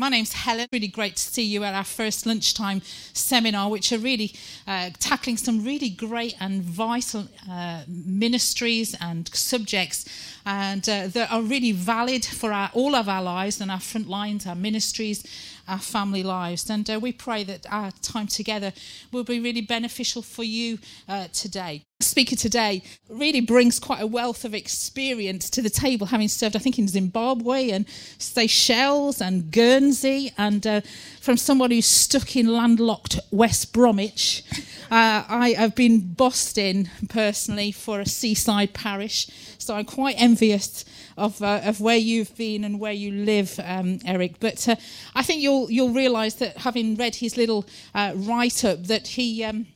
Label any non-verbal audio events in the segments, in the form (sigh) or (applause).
my name's Helen. Really great to see you at our first lunchtime seminar, which are really uh, tackling some really great and vital uh, ministries and subjects, and uh, that are really valid for our, all of our lives and our front lines, our ministries, our family lives. And uh, we pray that our time together will be really beneficial for you uh, today. Speaker today really brings quite a wealth of experience to the table, having served, I think, in Zimbabwe and Seychelles and Guernsey, and uh, from someone who's stuck in landlocked West Bromwich. Uh, I have been bossed in personally for a seaside parish, so I'm quite envious of, uh, of where you've been and where you live, um, Eric. But uh, I think you'll you'll realise that having read his little uh, write up, that he um,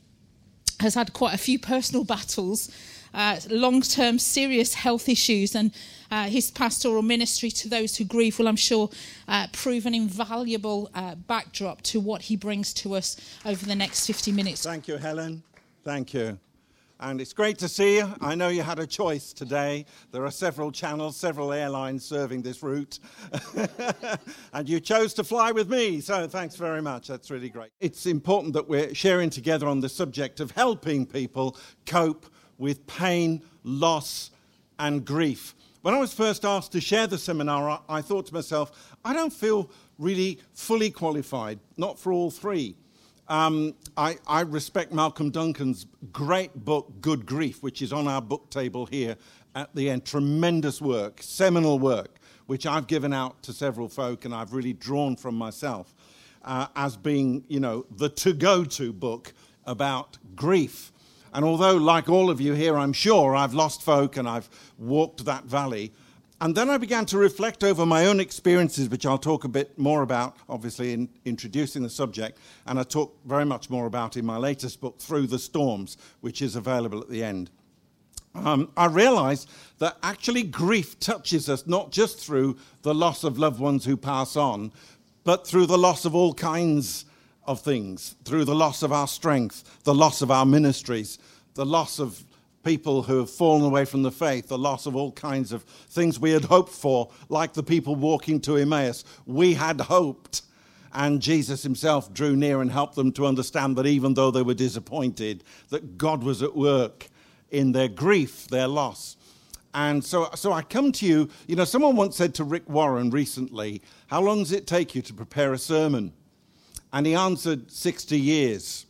has had quite a few personal battles, uh, long term serious health issues, and uh, his pastoral ministry to those who grieve will, I'm sure, uh, prove an invaluable backdrop to what he brings to us over the next 50 minutes. Thank you, Helen. Thank you. And it's great to see you. I know you had a choice today. There are several channels, several airlines serving this route. (laughs) and you chose to fly with me. So thanks very much. That's really great. It's important that we're sharing together on the subject of helping people cope with pain, loss, and grief. When I was first asked to share the seminar, I thought to myself, I don't feel really fully qualified, not for all three. Um, I, I, respect Malcolm Duncan's great book, Good Grief, which is on our book table here at the end. Tremendous work, seminal work, which I've given out to several folk and I've really drawn from myself uh, as being, you know, the to go to book about grief. And although, like all of you here, I'm sure I've lost folk and I've walked that valley, and then I began to reflect over my own experiences, which I'll talk a bit more about, obviously, in introducing the subject. And I talk very much more about in my latest book, Through the Storms, which is available at the end. Um, I realized that actually grief touches us not just through the loss of loved ones who pass on, but through the loss of all kinds of things, through the loss of our strength, the loss of our ministries, the loss of people who have fallen away from the faith, the loss of all kinds of things we had hoped for, like the people walking to Emmaus. We had hoped. And Jesus himself drew near and helped them to understand that even though they were disappointed, that God was at work in their grief, their loss. And so, so I come to you. You know, someone once said to Rick Warren recently, How long does it take you to prepare a sermon? And he answered, 60 years.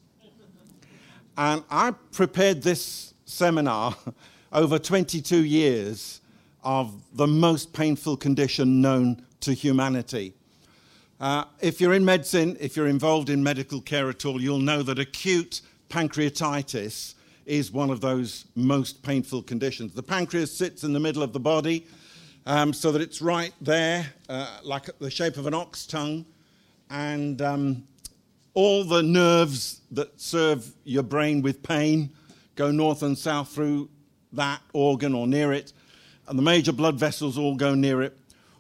And I prepared this seminar (laughs) over 22 years of the most painful condition known to humanity. Uh, if you're in medicine, if you're involved in medical care at all, you'll know that acute pancreatitis is one of those most painful conditions. The pancreas sits in the middle of the body um, so that it's right there, uh, like the shape of an ox tongue, and um, all the nerves that serve your brain with pain go north and south through that organ or near it, and the major blood vessels all go near it.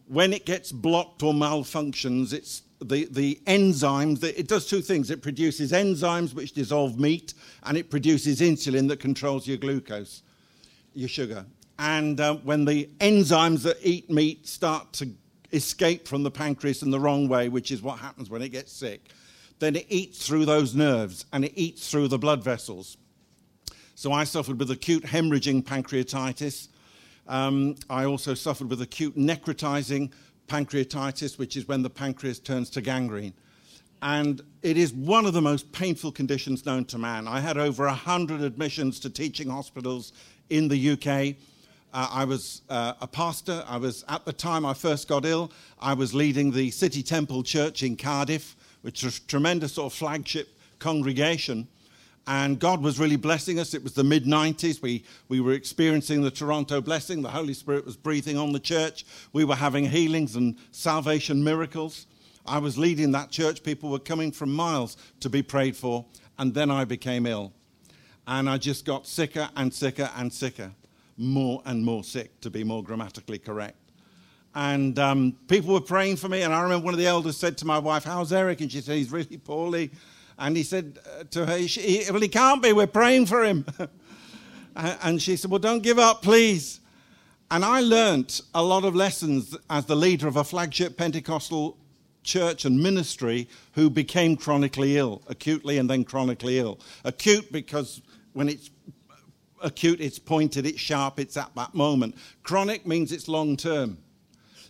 When it gets blocked or malfunctions, it's the, the enzymes, that it does two things. It produces enzymes which dissolve meat, and it produces insulin that controls your glucose, your sugar. And uh, when the enzymes that eat meat start to escape from the pancreas in the wrong way, which is what happens when it gets sick, then it eats through those nerves and it eats through the blood vessels. So I suffered with acute hemorrhaging pancreatitis. Um, I also suffered with acute necrotizing pancreatitis, which is when the pancreas turns to gangrene. And it is one of the most painful conditions known to man. I had over 100 admissions to teaching hospitals in the UK. Uh, I was uh, a pastor. I was, at the time I first got ill, I was leading the City Temple Church in Cardiff, which was a tremendous sort of flagship congregation and God was really blessing us. It was the mid 90s. We, we were experiencing the Toronto blessing. The Holy Spirit was breathing on the church. We were having healings and salvation miracles. I was leading that church. People were coming from miles to be prayed for. And then I became ill. And I just got sicker and sicker and sicker. More and more sick, to be more grammatically correct. And um, people were praying for me. And I remember one of the elders said to my wife, How's Eric? And she said, He's really poorly. And he said uh, to her, Well, he can't be, we're praying for him. (laughs) and she said, Well, don't give up, please. And I learnt a lot of lessons as the leader of a flagship Pentecostal church and ministry who became chronically ill, acutely and then chronically ill. Acute because when it's acute, it's pointed, it's sharp, it's at that moment. Chronic means it's long term.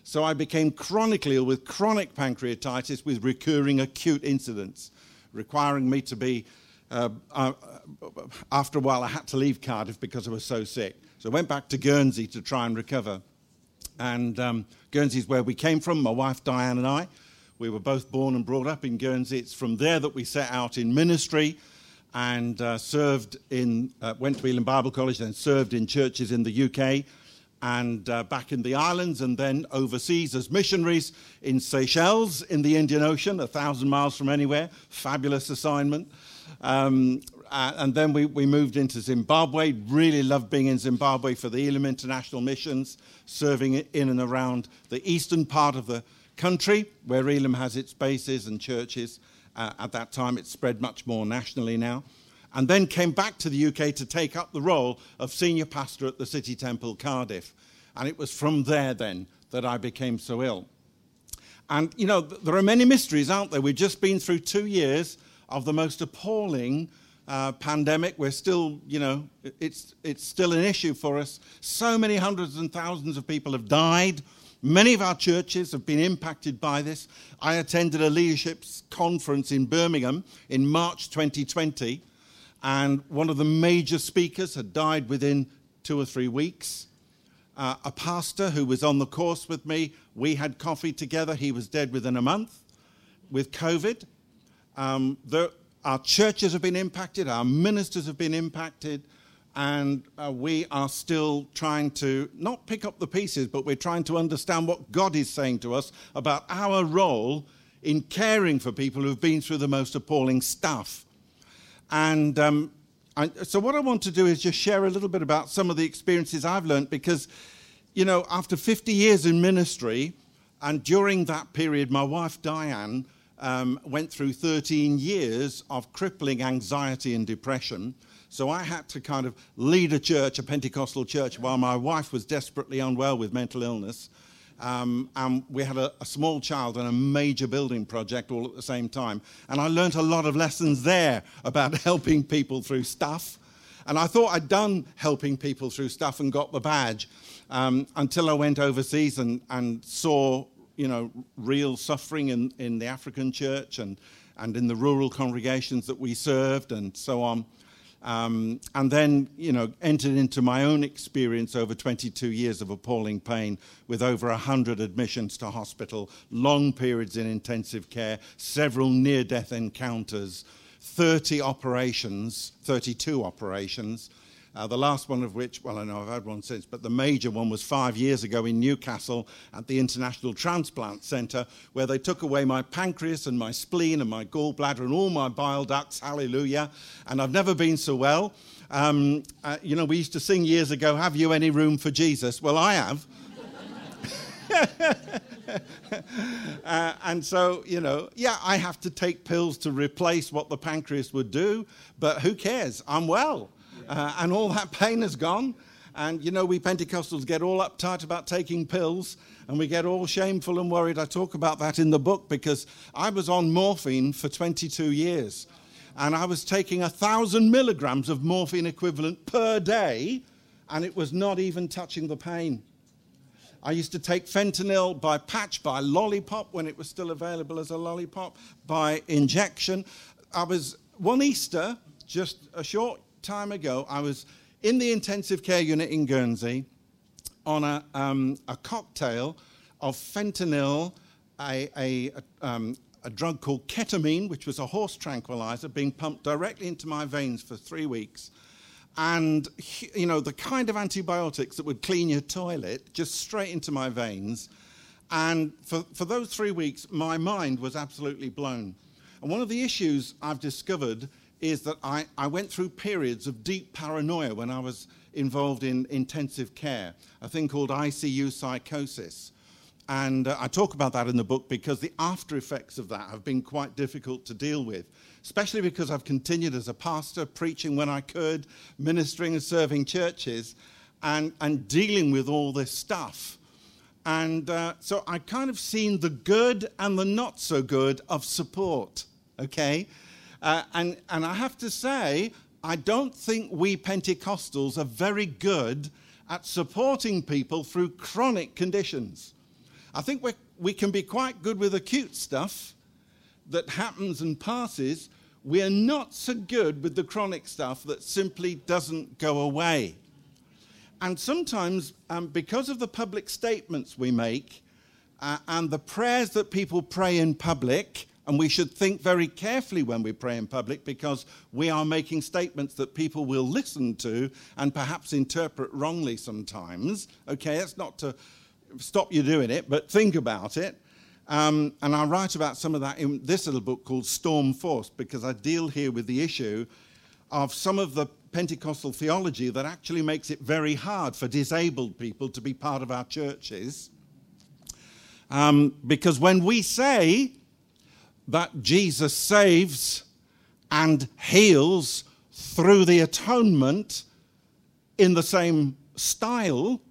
So I became chronically ill with chronic pancreatitis with recurring acute incidents, requiring me to be, uh, uh, after a while, I had to leave Cardiff because I was so sick. So I went back to Guernsey to try and recover. And um, Guernsey is where we came from, my wife Diane and I. We were both born and brought up in Guernsey. It's from there that we set out in ministry and uh, served in, uh, went to Elim Bible College, then served in churches in the UK and uh, back in the islands, and then overseas as missionaries in Seychelles in the Indian Ocean, a thousand miles from anywhere. Fabulous assignment. Um, and then we, we moved into Zimbabwe. Really loved being in Zimbabwe for the Elim International Missions, serving in and around the eastern part of the country where Elim has its bases and churches. Uh, at that time, it spread much more nationally now. And then came back to the UK to take up the role of senior pastor at the City Temple, Cardiff. And it was from there then that I became so ill. And, you know, there are many mysteries, aren't there? We've just been through two years of the most appalling uh, pandemic. We're still, you know, it's, it's still an issue for us. So many hundreds and thousands of people have died. Many of our churches have been impacted by this. I attended a leadership conference in Birmingham in March 2020, and one of the major speakers had died within two or three weeks. Uh, a pastor who was on the course with me, we had coffee together. He was dead within a month with COVID. Um, there, our churches have been impacted, our ministers have been impacted, and uh, we are still trying to not pick up the pieces, but we're trying to understand what God is saying to us about our role in caring for people who've been through the most appalling stuff. And um, I, so, what I want to do is just share a little bit about some of the experiences I've learned because, you know, after 50 years in ministry, and during that period, my wife Diane um, went through 13 years of crippling anxiety and depression. So I had to kind of lead a church, a Pentecostal church, while my wife was desperately unwell with mental illness. Um, and we had a, a, small child and a major building project all at the same time. And I learned a lot of lessons there about (laughs) helping people through stuff. And I thought I'd done helping people through stuff and got the badge um, until I went overseas and, and saw you know, real suffering in, in the African church and, and in the rural congregations that we served and so on. Um, and then, you know, entered into my own experience over 22 years of appalling pain with over 100 admissions to hospital, long periods in intensive care, several near death encounters, 30 operations, 32 operations, uh, the last one of which, well, I know I've had one since, but the major one was five years ago in Newcastle at the International Transplant Centre, where they took away my pancreas and my spleen and my gallbladder and all my bile ducts. Hallelujah. And I've never been so well. Um, uh, you know, we used to sing years ago, Have you any room for Jesus? Well, I have. (laughs) uh, and so, you know, yeah, I have to take pills to replace what the pancreas would do, but who cares? I'm well uh, and all that pain is gone. And you know, we Pentecostals get all uptight about taking pills and we get all shameful and worried. I talk about that in the book because I was on morphine for 22 years and I was taking a thousand milligrams of morphine equivalent per day and it was not even touching the pain. I used to take fentanyl by patch, by lollipop when it was still available as a lollipop, by injection. I was one Easter, just a short time ago, I was in the intensive care unit in Guernsey on a, um, a cocktail of fentanyl, a, a, um, a drug called ketamine, which was a horse tranquilizer, being pumped directly into my veins for three weeks. And, you know, the kind of antibiotics that would clean your toilet just straight into my veins. And for, for those three weeks, my mind was absolutely blown. And one of the issues I've discovered is that I, I went through periods of deep paranoia when I was involved in intensive care, a thing called ICU psychosis. And uh, I talk about that in the book because the after effects of that have been quite difficult to deal with, especially because I've continued as a pastor, preaching when I could, ministering and serving churches, and, and dealing with all this stuff. And uh, so I kind of seen the good and the not so good of support, okay? Uh, and, and I have to say, I don't think we Pentecostals are very good at supporting people through chronic conditions. I think we we can be quite good with acute stuff that happens and passes. We are not so good with the chronic stuff that simply doesn't go away. And sometimes, um, because of the public statements we make uh, and the prayers that people pray in public, and we should think very carefully when we pray in public because we are making statements that people will listen to and perhaps interpret wrongly sometimes. Okay, that's not to stop you doing it, but think about it. Um, and I write about some of that in this little book called Storm Force because I deal here with the issue of some of the Pentecostal theology that actually makes it very hard for disabled people to be part of our churches. Um, because when we say that Jesus saves and heals through the atonement in the same style,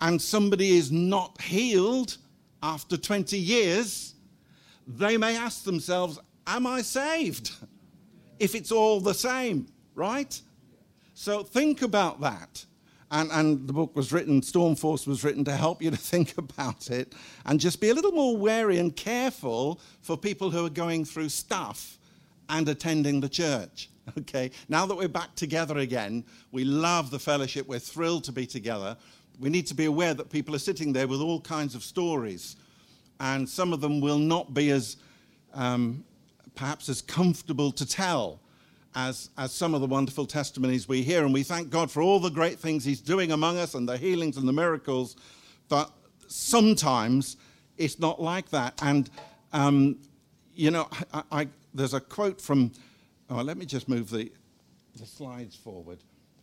and somebody is not healed after 20 years, they may ask themselves, Am I saved? (laughs) If it's all the same, right? So think about that. And, and the book was written, Stormforce was written to help you to (laughs) think about it and just be a little more wary and careful for people who are going through stuff and attending the church. (laughs) Okay, now that we're back together again, we love the fellowship, we're thrilled to be together we need to be aware that people are sitting there with all kinds of stories, and some of them will not be as um, perhaps as comfortable to tell as, as some of the wonderful testimonies we hear. And we thank God for all the great things He's doing among us and the healings and the miracles. But sometimes it's not like that. And, um, you know, I, I, there's a quote from, oh, let me just move the, the slides forward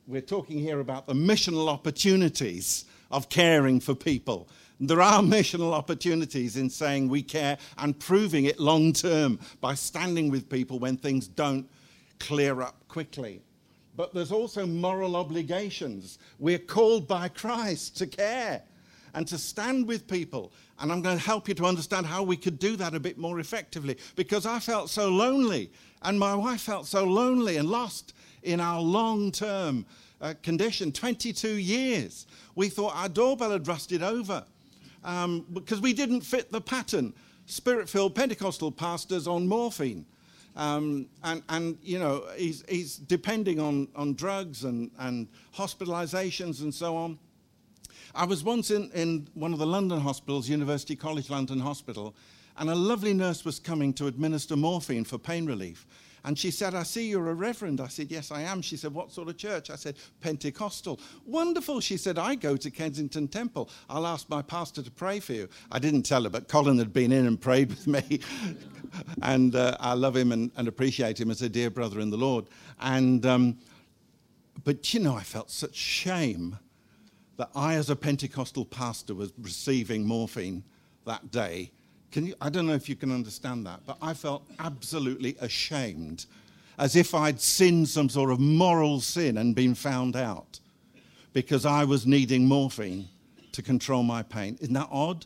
we're talking here about the missional opportunities of caring for people. There are missional opportunities in saying we care and proving it long term by standing with people when things don't clear up quickly. But there's also moral obligations. We're called by Christ to care and to stand with people. And I'm going to help you to understand how we could do that a bit more effectively because I felt so lonely and my wife felt so lonely and lost in our long term uh, condition 22 years. We thought our doorbell had rusted over um, because we didn't fit the pattern. Spirit filled Pentecostal pastors on morphine. Um, and, and, you know, he's, he's depending on, on drugs and, and hospitalizations and so on. I was once in, in one of the London hospitals, University College London Hospital, and a lovely nurse was coming to administer morphine for pain relief. And she said, I see you're a reverend. I said, Yes, I am. She said, What sort of church? I said, Pentecostal. Wonderful. She said, I go to Kensington Temple. I'll ask my pastor to pray for you. I didn't tell her, but Colin had been in and prayed with me. (laughs) and uh, I love him and, and, appreciate him as a dear brother in the Lord. And, um, but you know, I felt such shame that I, as a Pentecostal pastor, was receiving morphine that day can you, I don't know if you can understand that, but I felt absolutely ashamed, as if I'd sinned some sort of moral sin and been found out because I was needing morphine to control my pain. Isn't that odd?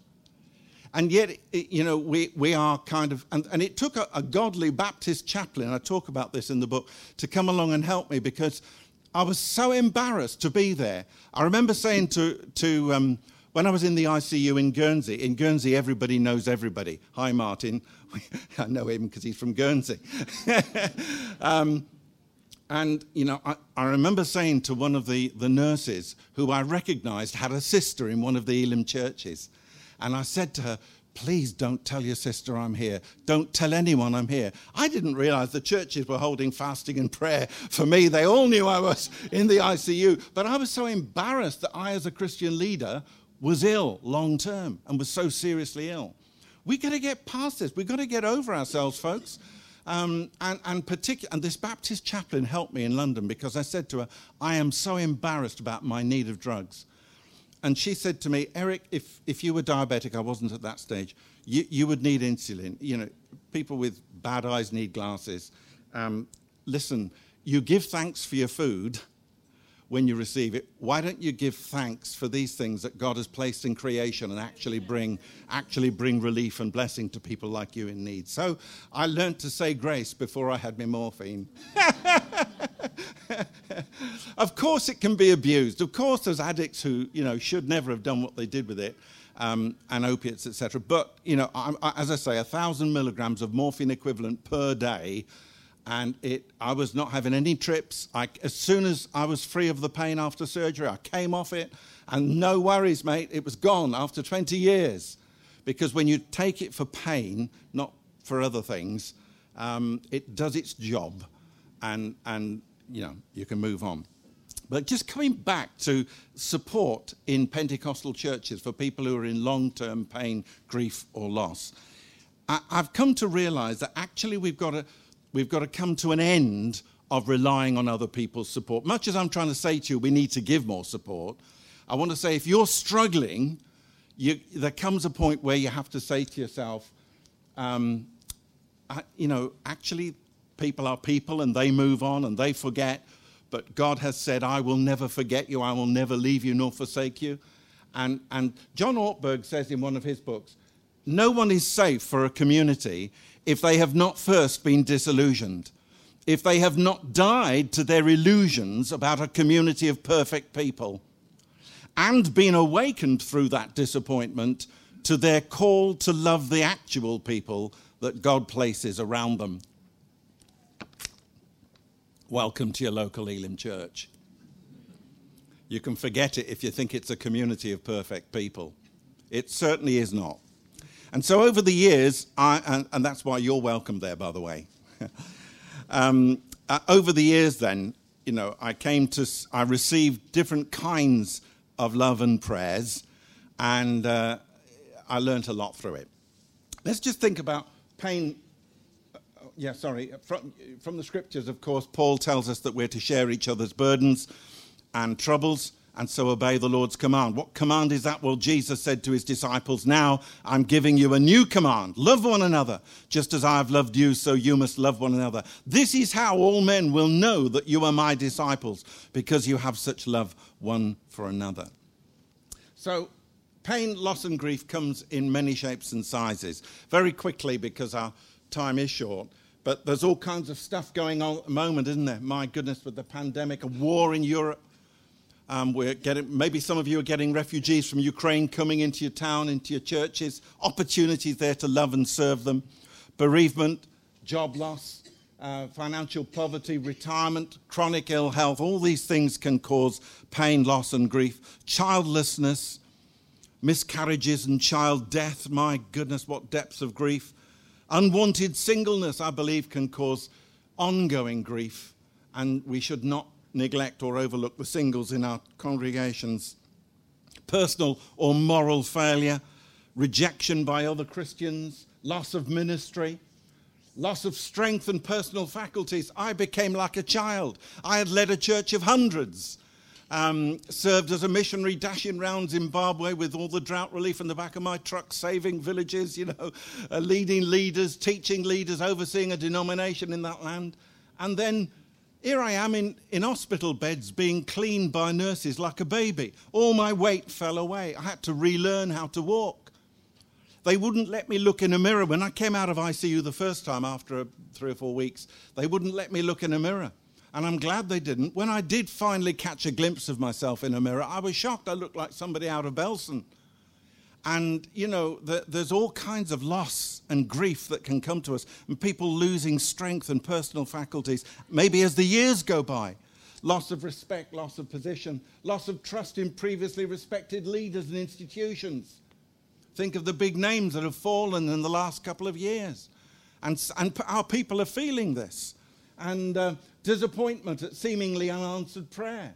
And yet, it, you know, we, we are kind of, and, and it took a, a godly Baptist chaplain, I talk about this in the book, to come along and help me because I was so embarrassed to be there. I remember saying to, to um, when I was in the ICU in Guernsey, in Guernsey, everybody knows everybody. Hi, Martin. (laughs) I know him because he's from Guernsey. (laughs) um, and, you know, I, I, remember saying to one of the, the nurses who I recognized had a sister in one of the Elim churches. And I said to her, Please don't tell your sister I'm here. Don't tell anyone I'm here. I didn't realize the churches were holding fasting and prayer for me. They all knew I was in the ICU. But I was so embarrassed that I, as a Christian leader, was ill long term and was so seriously ill. We've got to get past this. We've got to get over ourselves, folks. Um, and, and, and this Baptist chaplain helped me in London because I said to her, I am so embarrassed about my need of drugs. And she said to me, Eric, if, if you were diabetic, I wasn't at that stage, you, you would need insulin. You know, people with bad eyes need glasses. Um, listen, you give thanks for your food when you receive it, why don't you give thanks for these things that God has placed in creation and actually bring, actually bring relief and blessing to people like you in need? So I learned to say grace before I had my morphine. (laughs) of course, it can be abused. Of course, there's addicts who, you know, should never have done what they did with it. Um, and opiates, etc. But you know, I, as I say, a thousand milligrams of morphine equivalent per day and it, I was not having any trips. I, as soon as I was free of the pain after surgery, I came off it, and no worries, mate. It was gone after 20 years. Because when you take it for pain, not for other things, um, it does its job, and, and you know you can move on. But just coming back to support in Pentecostal churches for people who are in long-term pain, grief, or loss, I, I've come to realise that actually we've got to we've got to come to an end of relying on other people's support. Much as I'm trying to say to you, we need to give more support, I want to say if you're struggling, you, there comes a point where you have to say to yourself, um, I, you know, actually, people are people and they move on and they forget, but God has said, I will never forget you, I will never leave you nor forsake you. And, and John Ortberg says in one of his books, no one is safe for a community if they have not first been disillusioned, if they have not died to their illusions about a community of perfect people, and been awakened through that disappointment to their call to love the actual people that God places around them. Welcome to your local Elim church. You can forget it if you think it's a community of perfect people. It certainly is not. And so over the years, I, and, and, that's why you're welcome there, by the way. (laughs) um, uh, over the years, then, you know, I came to, I received different kinds of love and prayers, and uh, I learned a lot through it. Let's just think about pain. Uh, yeah, sorry. From, from the scriptures, of course, Paul tells us that we're to share each other's burdens and troubles and so obey the Lord's command. What command is that? Well, Jesus said to his disciples, Now I'm giving you a new command love one another. Just as I have loved you, so you must love one another. This is how all men will know that you are my disciples, because you have such love one for another. So, pain, loss, and grief comes in many shapes and sizes. Very quickly, because our time is short. But there's all kinds of stuff going on at the moment, isn't there? My goodness, with the pandemic, a war in Europe um, we're getting, maybe some of you are getting refugees from Ukraine coming into your town, into your churches, opportunities there to love and serve them, bereavement, job loss, uh, financial poverty, retirement, chronic ill health. All these things can cause pain, loss, and grief. Childlessness, miscarriages, and child death. My goodness, what depths of grief. Unwanted singleness, I believe, can cause ongoing grief, and we should not neglect or overlook the singles in our congregations. Personal or moral failure, rejection by other Christians, loss of ministry, loss of strength and personal faculties. I became like a child. I had led a church of hundreds. Um, served as a missionary dashing around Zimbabwe with all the drought relief in the back of my truck, saving villages, you know, uh, leading leaders, teaching leaders, overseeing a denomination in that land. And then here I am in, in hospital beds being cleaned by nurses like a baby. All my weight fell away. I had to relearn how to walk. They wouldn't let me look in a mirror. When I came out of ICU the first time after three or four weeks, they wouldn't let me look in a mirror. And I'm glad they didn't. When I did finally catch a glimpse of myself in a mirror, I was shocked. I looked like somebody out of Belsen. And, you know, the, there's all kinds of loss and grief that can come to us, and people losing strength and personal faculties, maybe as the years go by. Loss of respect, loss of position, loss of trust in previously respected leaders and institutions. Think of the big names that have fallen in the last couple of years. And, and our people are feeling this. And uh, disappointment at seemingly unanswered prayer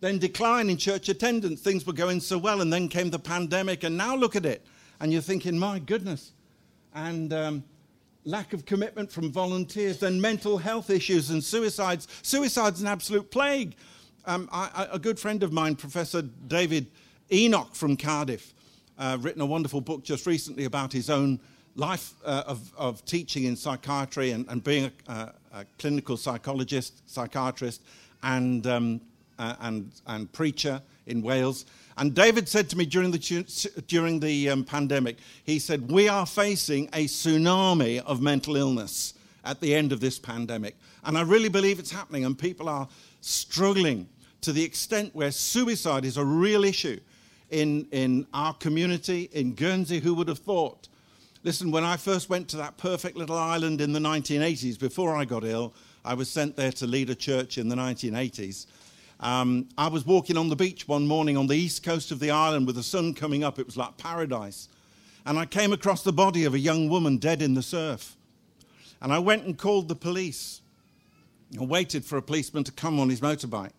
then decline in church attendance. Things were going so well, and then came the pandemic, and now look at it. And you're thinking, my goodness. And um, lack of commitment from volunteers, then mental health issues and suicides. Suicide's an absolute plague. Um, I, I, a good friend of mine, Professor David Enoch from Cardiff, uh, written a wonderful book just recently about his own life uh, of, of, teaching in psychiatry and, and being a, a, clinical psychologist, psychiatrist, and um, and, and preacher in Wales. And David said to me during the, during the um, pandemic, he said, We are facing a tsunami of mental illness at the end of this pandemic. And I really believe it's happening, and people are struggling to the extent where suicide is a real issue in, in our community, in Guernsey. Who would have thought? Listen, when I first went to that perfect little island in the 1980s, before I got ill, I was sent there to lead a church in the 1980s. Um, I was walking on the beach one morning on the east coast of the island with the sun coming up. It was like paradise. And I came across the body of a young woman dead in the surf. And I went and called the police. and waited for a policeman to come on his motorbike.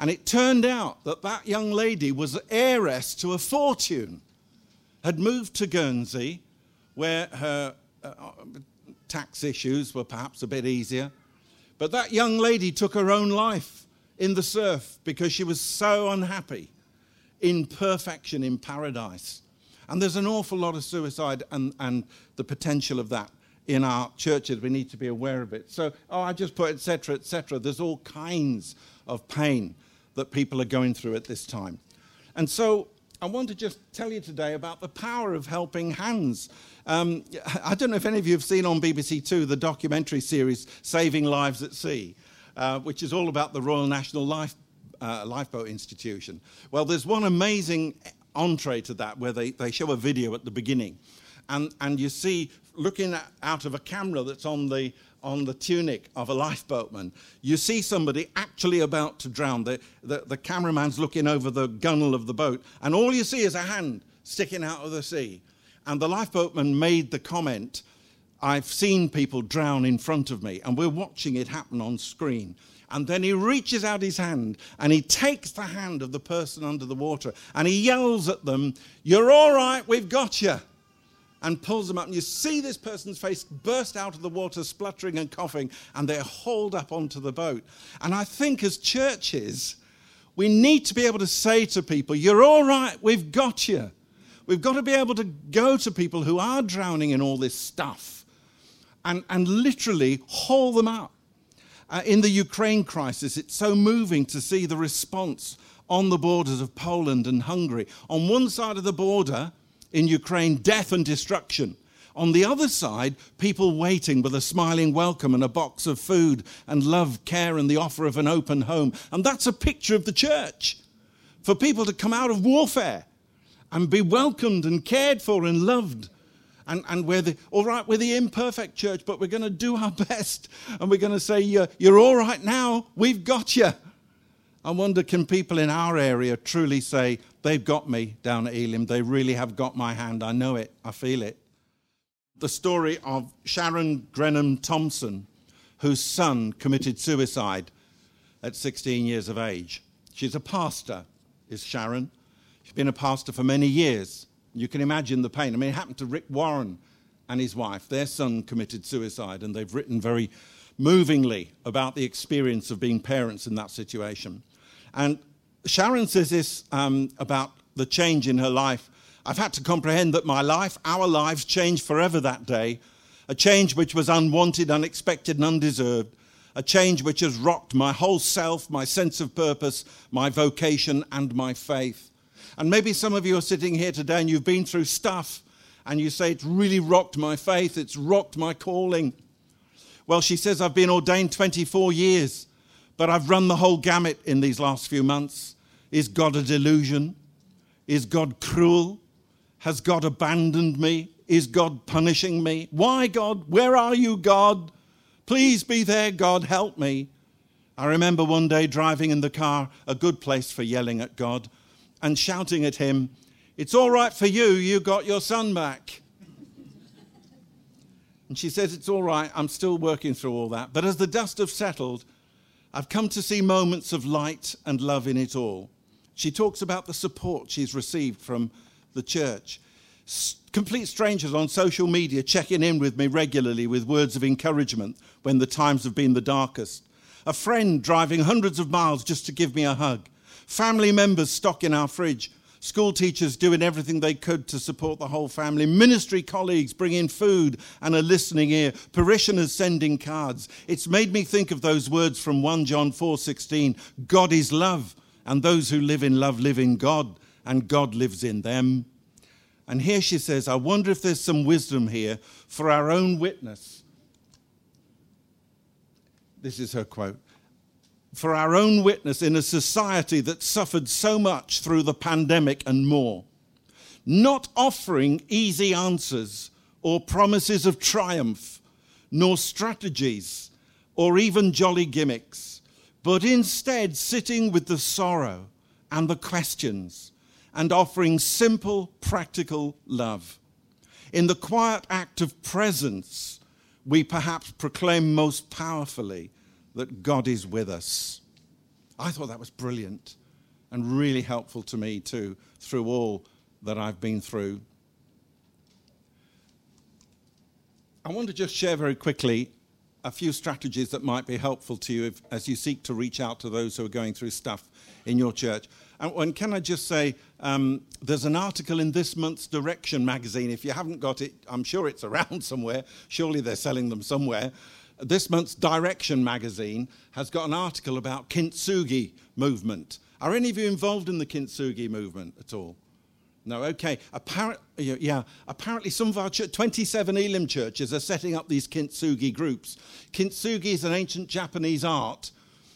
And it turned out that that young lady was heiress to a fortune, had moved to Guernsey, where her uh, tax issues were perhaps a bit easier. But that young lady took her own life in the surf because she was so unhappy in perfection in paradise. And there's an awful lot of suicide and, and the potential of that in our churches. We need to be aware of it. So, oh, I just put etc., etc. There's all kinds of pain that people are going through at this time. And so I want to just tell you today about the power of helping hands. Um, I don't know if any of you have seen on BBC Two the documentary series Saving Lives at Sea, uh, which is all about the Royal National Life, uh, Lifeboat Institution. Well, there's one amazing entree to that where they, they show a video at the beginning. And, and you see, looking at, out of a camera that's on the, on the tunic of a lifeboatman, you see somebody actually about to drown. The, the, the cameraman's looking over the gunwale of the boat, and all you see is a hand sticking out of the sea. And the lifeboatman made the comment, I've seen people drown in front of me, and we're watching it happen on screen. And then he reaches out his hand and he takes the hand of the person under the water and he yells at them, You're all right, we've got you and pulls them up. And you see this person's face burst out of the water, spluttering and coughing, and they're hauled up onto the boat. And I think as churches, we need to be able to say to people, You're all right, we've got you. We've got to be able to go to people who are drowning in all this stuff and, and literally haul them up. Uh, in the Ukraine crisis, it's so moving to see the response on the borders of Poland and Hungary. On one side of the border, in Ukraine death and destruction. On the other side, people waiting with a smiling welcome and a box of food and love, care, and the offer of an open home. And that's a picture of the church for people to come out of warfare and be welcomed and cared for and loved. And, and we're the, all right, we're the imperfect church, but we're going to do our (laughs) best. And we're going to say, you're, you're all right now, we've got you. I wonder, can people in our area truly say, they've got me down at Elim? They really have got my hand. I know it, I feel it. The story of Sharon Grenham Thompson, whose son committed suicide at 16 years of age. She's a pastor, is Sharon. She's been a pastor for many years. You can imagine the pain. I mean, it happened to Rick Warren and his wife. Their son committed suicide, and they've written very movingly about the experience of being parents in that situation. And Sharon says this um, about the change in her life. I've had to comprehend that my life, our lives, changed forever that day. A change which was unwanted, unexpected, and undeserved. A change which has rocked my whole self, my sense of purpose, my vocation, and my faith. And maybe some of you are sitting here today and you've been through stuff and you say, It's really rocked my faith, it's rocked my calling. Well, she says, I've been ordained 24 years. But I've run the whole gamut in these last few months. Is God a delusion? Is God cruel? Has God abandoned me? Is God punishing me? Why, God? Where are you, God? Please be there, God. Help me. I remember one day driving in the car, a good place for yelling at God, and shouting at him, It's all right for you, you got your son back. and she says, It's all right, I'm still working through all that. But as the dust has settled, I've come to see moments of light and love in it all. She talks about the support she's received from the church. S- complete strangers on social media checking in with me regularly with words of encouragement when the times have been the darkest. A friend driving hundreds of miles just to give me a hug. Family members stocking our fridge. School teachers doing everything they could to support the whole family. Ministry colleagues bringing food and a listening ear. Parishioners sending cards. It's made me think of those words from 1 John 4:16. God is love, and those who live in love live in God, and God lives in them. And here she says, I wonder if there's some wisdom here for our own witness. This is her quote for our own witness in a society that suffered so much through the pandemic and more. Not offering easy answers or promises of triumph, nor strategies or even jolly gimmicks, but instead sitting with the sorrow and the questions and offering simple, practical love. In the quiet act of presence, we perhaps proclaim most powerfully that God is with us. I thought that was brilliant and really helpful to me too through all that I've been through. I want to just share very quickly a few strategies that might be helpful to you if, as you seek to reach out to those who are going through stuff in your church. And, and can I just say, um, there's an article in this month's Direction magazine. If you haven't got it, I'm sure it's around (laughs) somewhere. Surely they're selling them somewhere this month's Direction magazine has got an article about Kintsugi movement. Are any of you involved in the Kintsugi movement at all? No, okay. Appar- yeah, apparently some of our 27 Elim churches are setting up these Kintsugi groups. Kintsugi is an ancient Japanese art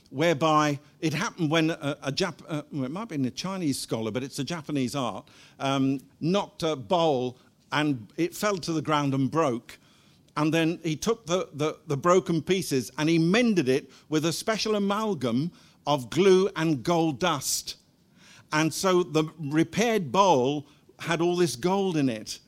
whereby it happened when a, a Jap- uh, well, it might be a Chinese scholar, but it's a Japanese art, um, knocked a bowl and it fell to the ground and broke and then he took the, the, the, broken pieces and he mended it with a special amalgam of glue and gold dust. And so the repaired bowl had all this gold in it.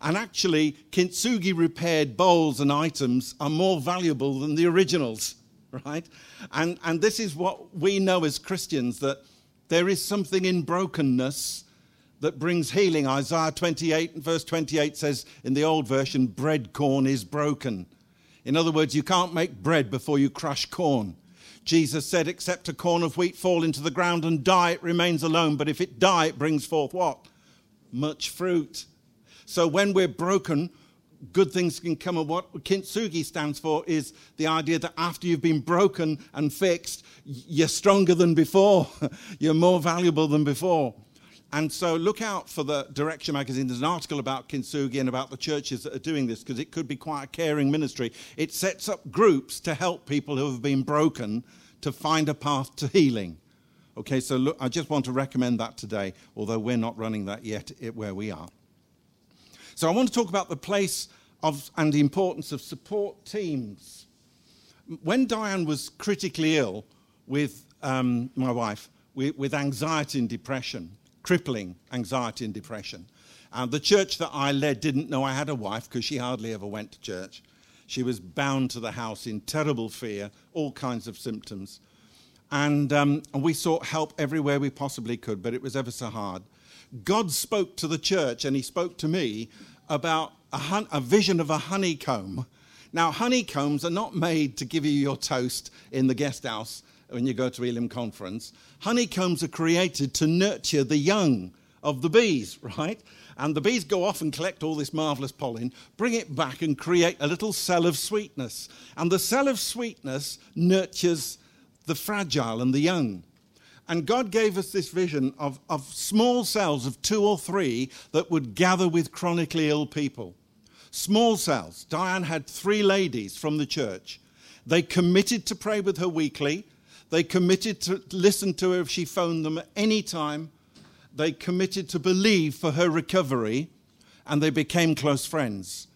And actually, kintsugi repaired bowls and items are more valuable than the originals, (laughs) right? And, and this is what we know as Christians that there is something in brokenness that brings healing. Isaiah 28 and verse 28 says in the old version, bread corn is broken. In other words, you can't make bread before you crush corn. Jesus said, except a corn of wheat fall into the ground and die, it remains alone. But if it die, it brings forth what? Much fruit. So when we're broken, good things can come. And what kintsugi stands for is the idea that after you've been broken and fixed, you're stronger than before. (laughs) you're more valuable than before. And so look out for the Direction magazine. There's an article about Kintsugi and about the churches that are doing this because it could be quite a caring ministry. It sets up groups to help people who have been broken to find a path to healing. Okay, so look, I just want to recommend that today, although we're not running that yet where we are. So I want to talk about the place of and the importance of support teams. When Diane was critically ill with um, my wife, with, with anxiety and depression, crippling anxiety and depression. And the church that I led didn't know I had a wife because she hardly ever went to church. She was bound to the house in terrible fear, all kinds of symptoms. And, um, we sought help everywhere we possibly could, but it was ever so hard. God spoke to the church and he spoke to me about a, hun- a vision of a honeycomb. Now, honeycombs are not made to give you your toast in the guest house when you go to Elim Conference. Honeycombs are created to nurture the young of the bees, (laughs) right? And the bees go off and collect all this marvelous pollen, bring it back and create a little cell of sweetness. And the cell of sweetness nurtures the fragile and the young. And God gave us this vision of, of small cells of two or three that would gather with chronically ill people. Small cells. Diane had three ladies from the church. They committed to pray with her weekly. They committed to listen to her if she phoned them at any time. They committed to believe for her recovery, and they became close friends.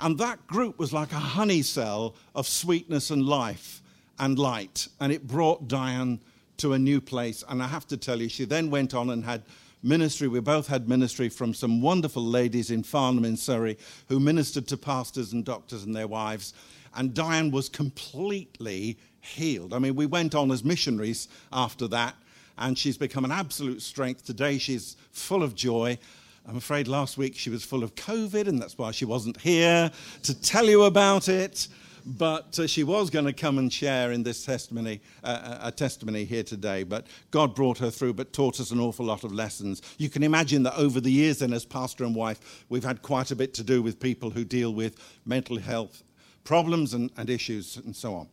And that group was like a honey cell of sweetness and life and light. And it brought Diane to a new place. And I have to tell you, she then went on and had ministry. We both had ministry from some wonderful ladies in Farnham in Surrey who ministered to pastors and doctors and their wives. And Diane was completely healed. I mean, we went on as missionaries after that, and she's become an absolute strength. Today, she's full of joy. I'm afraid last week she was full of COVID, and that's why she wasn't here to tell you about it. but uh, she was going to come and share in this testimony, uh, a testimony here today. But God brought her through, but taught us an awful lot of lessons. You can imagine that over the years, then, as pastor and wife, we've had quite a bit to do with people who deal with mental health problems and, and issues and so on.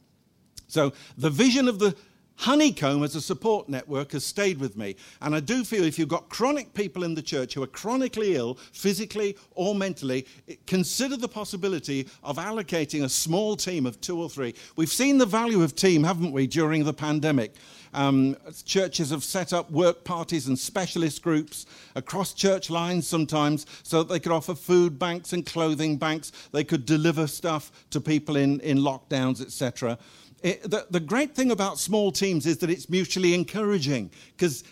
So the vision of the Honeycomb as a support network has stayed with me. And I do feel if you've got chronic people in the church who are chronically ill, physically or mentally, consider the possibility of allocating a small team of two or three. We've seen the value of team, haven't we, during the pandemic? Um, churches have set up work parties and specialist groups across church lines sometimes so that they could offer food banks and clothing banks. They could deliver stuff to people in, in lockdowns, etc. It, the, the great thing about small teams is that it's mutually encouraging because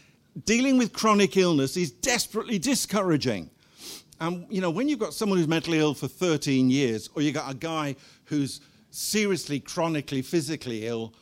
dealing with chronic illness is desperately discouraging. And, you know, when you've got someone who's mentally ill for 13 years, or you've got a guy who's seriously, chronically, physically ill,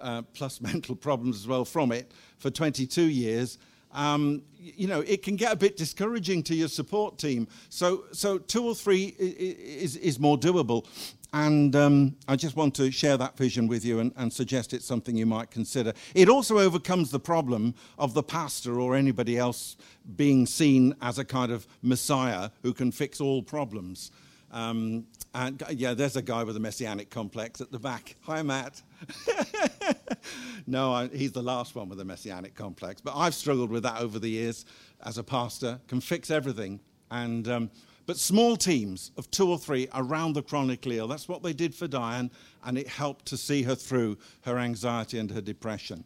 uh, plus (laughs) mental problems as well from it, for 22 years, um, you know, it can get a bit discouraging to your support team. So, so two or three is, is more doable. And um, I just want to share that vision with you and, and, suggest it's something you might consider. It also overcomes the problem of the pastor or anybody else being seen as a kind of messiah who can fix all problems. Um, and yeah, there's a guy with a messianic complex at the back. Hi, Matt. (laughs) no, I, he's the last one with a messianic complex. But I've struggled with that over the years as a pastor, can fix everything. And. Um, but small teams of two or three around the chronically ill. That's what they did for Diane, and it helped to see her through her anxiety and her depression.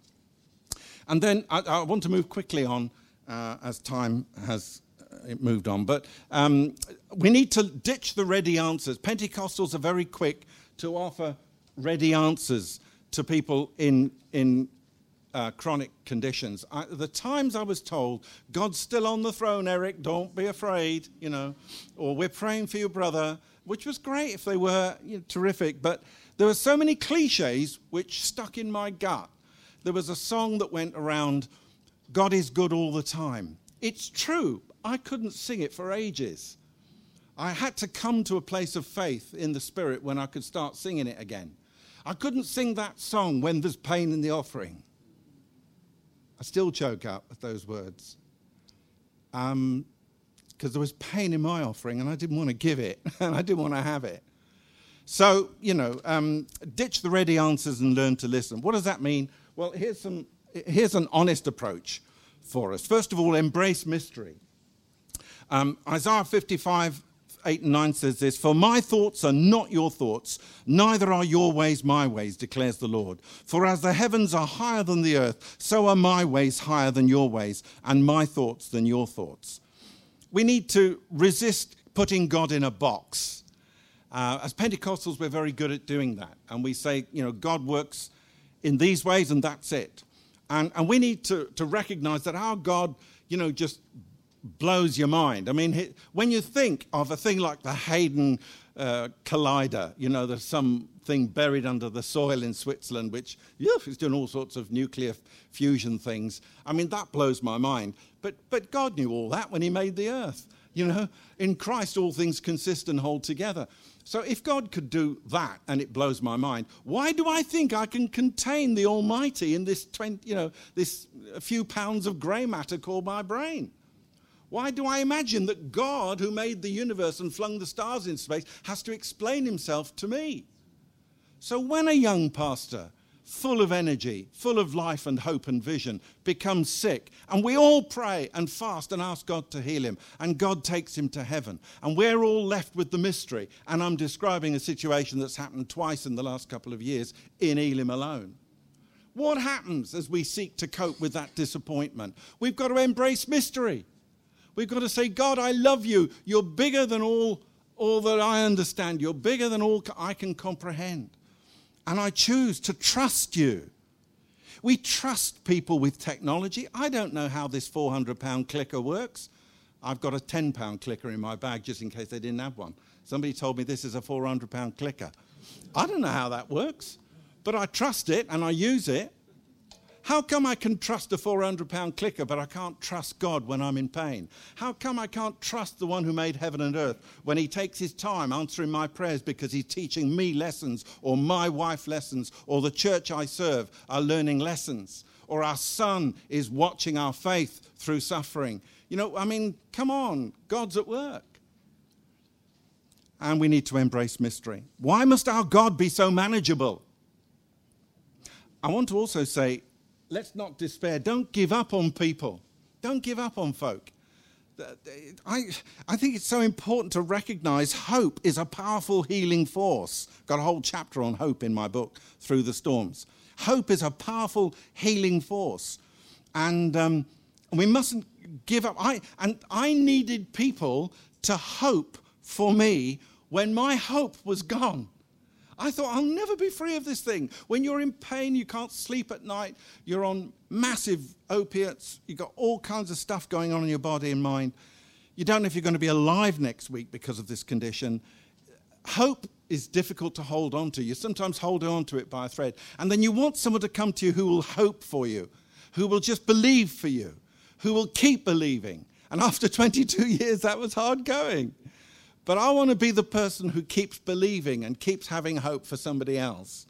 And then I, I want to move quickly on uh, as time has uh, moved on. But um, we need to ditch the ready answers. Pentecostals are very quick to offer ready answers to people in, in uh, chronic conditions. I, the times I was told, God's still on the throne, Eric, don't be afraid, you know, or we're praying for your brother, which was great if they were you know, terrific, but there were so many cliches which stuck in my gut. There was a song that went around, God is good all the time. It's true. I couldn't sing it for ages. I had to come to a place of faith in the Spirit when I could start singing it again. I couldn't sing that song when there's pain in the offering. I still choke up at those words. Because um, there was pain in my offering and I didn't want to give it (laughs) and I didn't want to have it. So, you know, um, ditch the ready answers and learn to listen. What does that mean? Well, here's, some, here's an honest approach for us. First of all, embrace mystery. Um, Isaiah 55 8 and 9 says this For my thoughts are not your thoughts, neither are your ways my ways, declares the Lord. For as the heavens are higher than the earth, so are my ways higher than your ways, and my thoughts than your thoughts. We need to resist putting God in a box. Uh, as Pentecostals, we're very good at doing that. And we say, you know, God works in these ways, and that's it. And, and we need to, to recognize that our God, you know, just blows your mind. I mean, when you think of a thing like the Hadron uh, Collider, you know, there's something buried under the soil in Switzerland which yeah, is doing all sorts of nuclear fusion things. I mean, that blows my mind. But, but God knew all that when He made the earth. You know, in Christ, all things consist and hold together. So if God could do that, and it blows my mind, why do I think I can contain the Almighty in this 20, you know, this few pounds of grey matter called my brain? Why do I imagine that God, who made the universe and flung the stars in space, has to explain himself to me? So when a young pastor, full of energy, full of life and hope and vision, becomes sick, and we all pray and fast and ask God to heal him, and God takes him to heaven, and we're all left with the mystery, and I'm describing a situation that's happened twice in the last couple of years in Elim alone. What happens as we seek to cope with that disappointment? We've got to embrace mystery. We've got to say, God, I love you. You're bigger than all, all that I understand. You're bigger than all I can comprehend. And I choose to trust you. We trust people with technology. I don't know how this 400 pound clicker works. I've got a 10 pound clicker in my bag just in case they didn't have one. Somebody told me this is a 400 pound clicker. I don't know how that works, but I trust it and I use it. How come I can trust a 400 pound clicker, but I can't trust God when I'm in pain? How come I can't trust the one who made heaven and earth when he takes his time answering my prayers because he's teaching me lessons, or my wife lessons, or the church I serve are learning lessons, or our son is watching our faith through suffering? You know, I mean, come on, God's at work. And we need to embrace mystery. Why must our God be so manageable? I want to also say let's not despair. Don't give up on people. Don't give up on folk. I, I think it's so important to recognize hope is a powerful healing force. Got a whole chapter on hope in my book, Through the Storms. Hope is a powerful healing force. And um, we mustn't give up. I, and I needed people to hope for me when my hope was gone. I thought, I'll never be free of this thing. When you're in pain, you can't sleep at night, you're on massive opiates, you've got all kinds of stuff going on in your body and mind. You don't know if you're going to be alive next week because of this condition. Hope is difficult to hold on to. You sometimes hold on to it by a thread. And then you want someone to come to you who will hope for you, who will just believe for you, who will keep believing. And after (laughs) 22 years, that was hard going. But I want to be the person who keeps believing and keeps having hope for somebody else,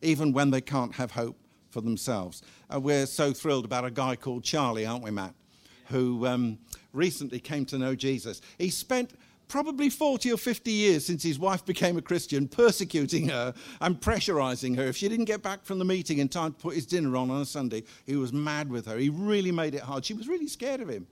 even when they can't have hope for themselves. Uh, we're so thrilled about a guy called Charlie, aren't we, Matt? Who um, recently came to know Jesus. He spent probably 40 or 50 years since his wife became a Christian, persecuting her and pressurizing her. If she didn't get back from the meeting in time to put his dinner on on a Sunday, he was mad with her. He really made it hard. She was really scared of him.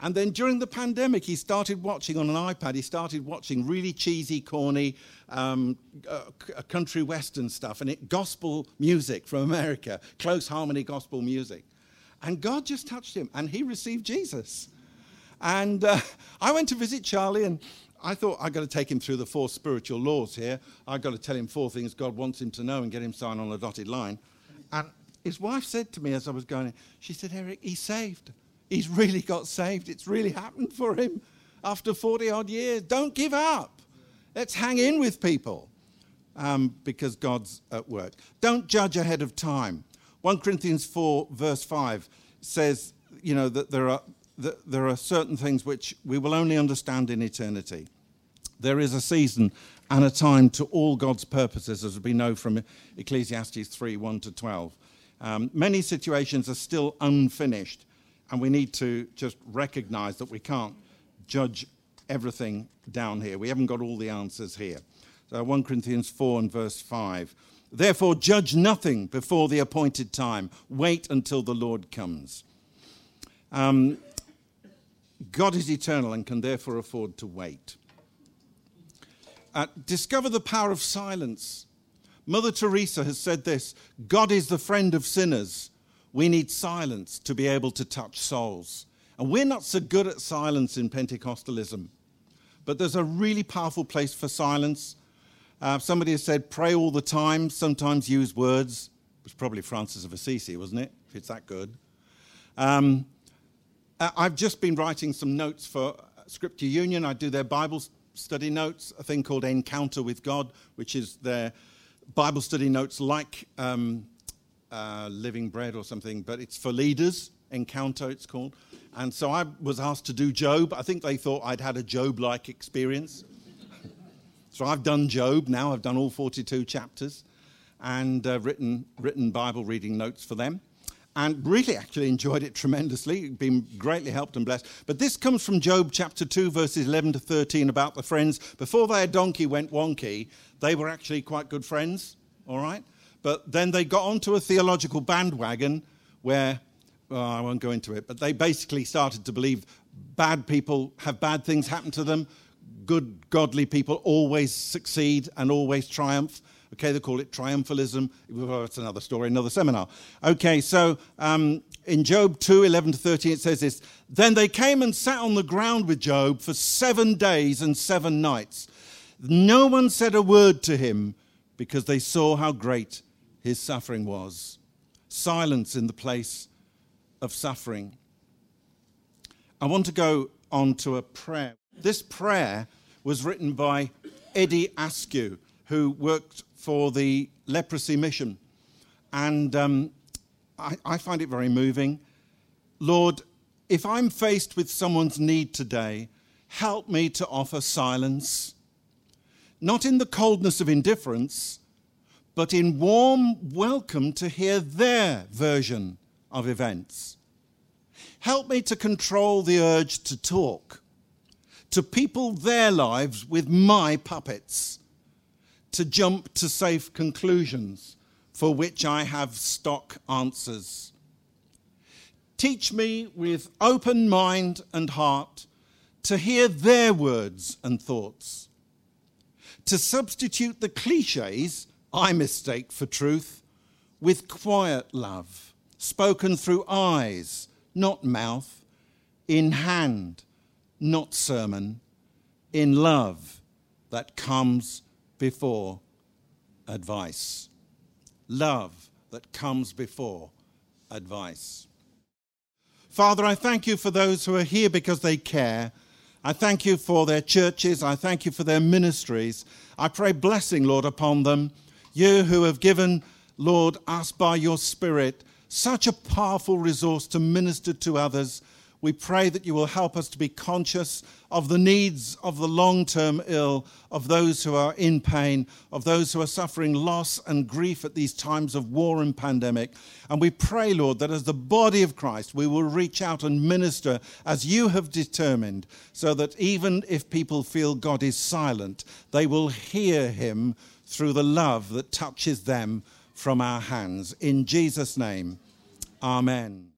And then during the pandemic, he started watching on an iPad, he started watching really cheesy, corny um, uh, country western stuff and it, gospel music from America, close harmony gospel music. And God just touched him and he received Jesus. And uh, I went to visit Charlie and I thought I've got to take him through the four spiritual laws here. I've got to tell him four things God wants him to know and get him signed on a dotted line. And his wife said to me as I was going, she said, Eric, he's saved. He's really got saved. It's really happened for him after 40 odd years. Don't give up. Let's hang in with people um, because God's at work. Don't judge ahead of time. 1 Corinthians 4, verse 5 says, you know, that there are, that there are certain things which we will only understand in eternity. There is a season and a time to all God's purposes, as we know from Ecclesiastes 3 1 to 12. Um, many situations are still unfinished and we need to just recognize that we can't judge everything down here. We haven't got all the answers here. So 1 Corinthians 4 and verse 5. Therefore, judge nothing before the appointed time. Wait until the Lord comes. Um, God is eternal and can therefore afford to wait. Uh, discover the power of silence. Mother Teresa has said this God is the friend of sinners we need silence to be able to touch souls. And we're not so good at silence in Pentecostalism. But there's a really powerful place for silence. Uh, somebody has said, pray all the time, sometimes use words. It was probably Francis of Assisi, wasn't it? If it's that good. Um, I've just been writing some notes for Scripture Union. I do their Bible study notes, a thing called Encounter with God, which is their Bible study notes like um, uh, Living Bread or something, but it's for leaders, Encounter it's called. And so I was asked to do Job. I think they thought I'd had a Job like experience. so I've done Job now, I've done all 42 chapters and uh, written, written Bible reading notes for them. And really actually enjoyed it tremendously, been greatly helped and blessed. But this comes from Job chapter 2, verses 11 to 13, about the friends. Before their donkey went wonky, they were actually quite good friends, all right? But then they got onto a theological bandwagon where, well, I won't go into it, but they basically started to believe bad people have bad things happen to them, good, godly people always succeed and always triumph. Okay, they call it triumphalism. That's another story, another seminar. Okay, so um, in Job 2 11 to 13, it says this Then they came and sat on the ground with Job for seven days and seven nights. No one said a word to him because they saw how great his suffering was. Silence in the place of suffering. I want to go on to a prayer. This prayer was written by Eddie Askew, who worked for the leprosy mission. And um, I, I find it very moving. Lord, if I'm faced with someone's need today, help me to offer silence, not in the coldness of indifference, but in warm welcome to hear their version of events. Help me to control the urge to talk, to people their lives with my puppets, to jump to safe conclusions for which I have stock answers. Teach me with open mind and heart to hear their words and thoughts, to substitute the cliches I mistake for truth with quiet love, spoken through eyes, not mouth, in hand, not sermon, in love that comes before advice. Love that comes before advice. Father, I thank you for those who are here because they care. I thank you for their churches. I thank you for their ministries. I pray blessing, Lord, upon them. You who have given, Lord, us by your Spirit such a powerful resource to minister to others. We pray that you will help us to be conscious of the needs of the long term ill, of those who are in pain, of those who are suffering loss and grief at these times of war and pandemic. And we pray, Lord, that as the body of Christ, we will reach out and minister as you have determined, so that even if people feel God is silent, they will hear him through the love that touches them from our hands. In Jesus' name, amen.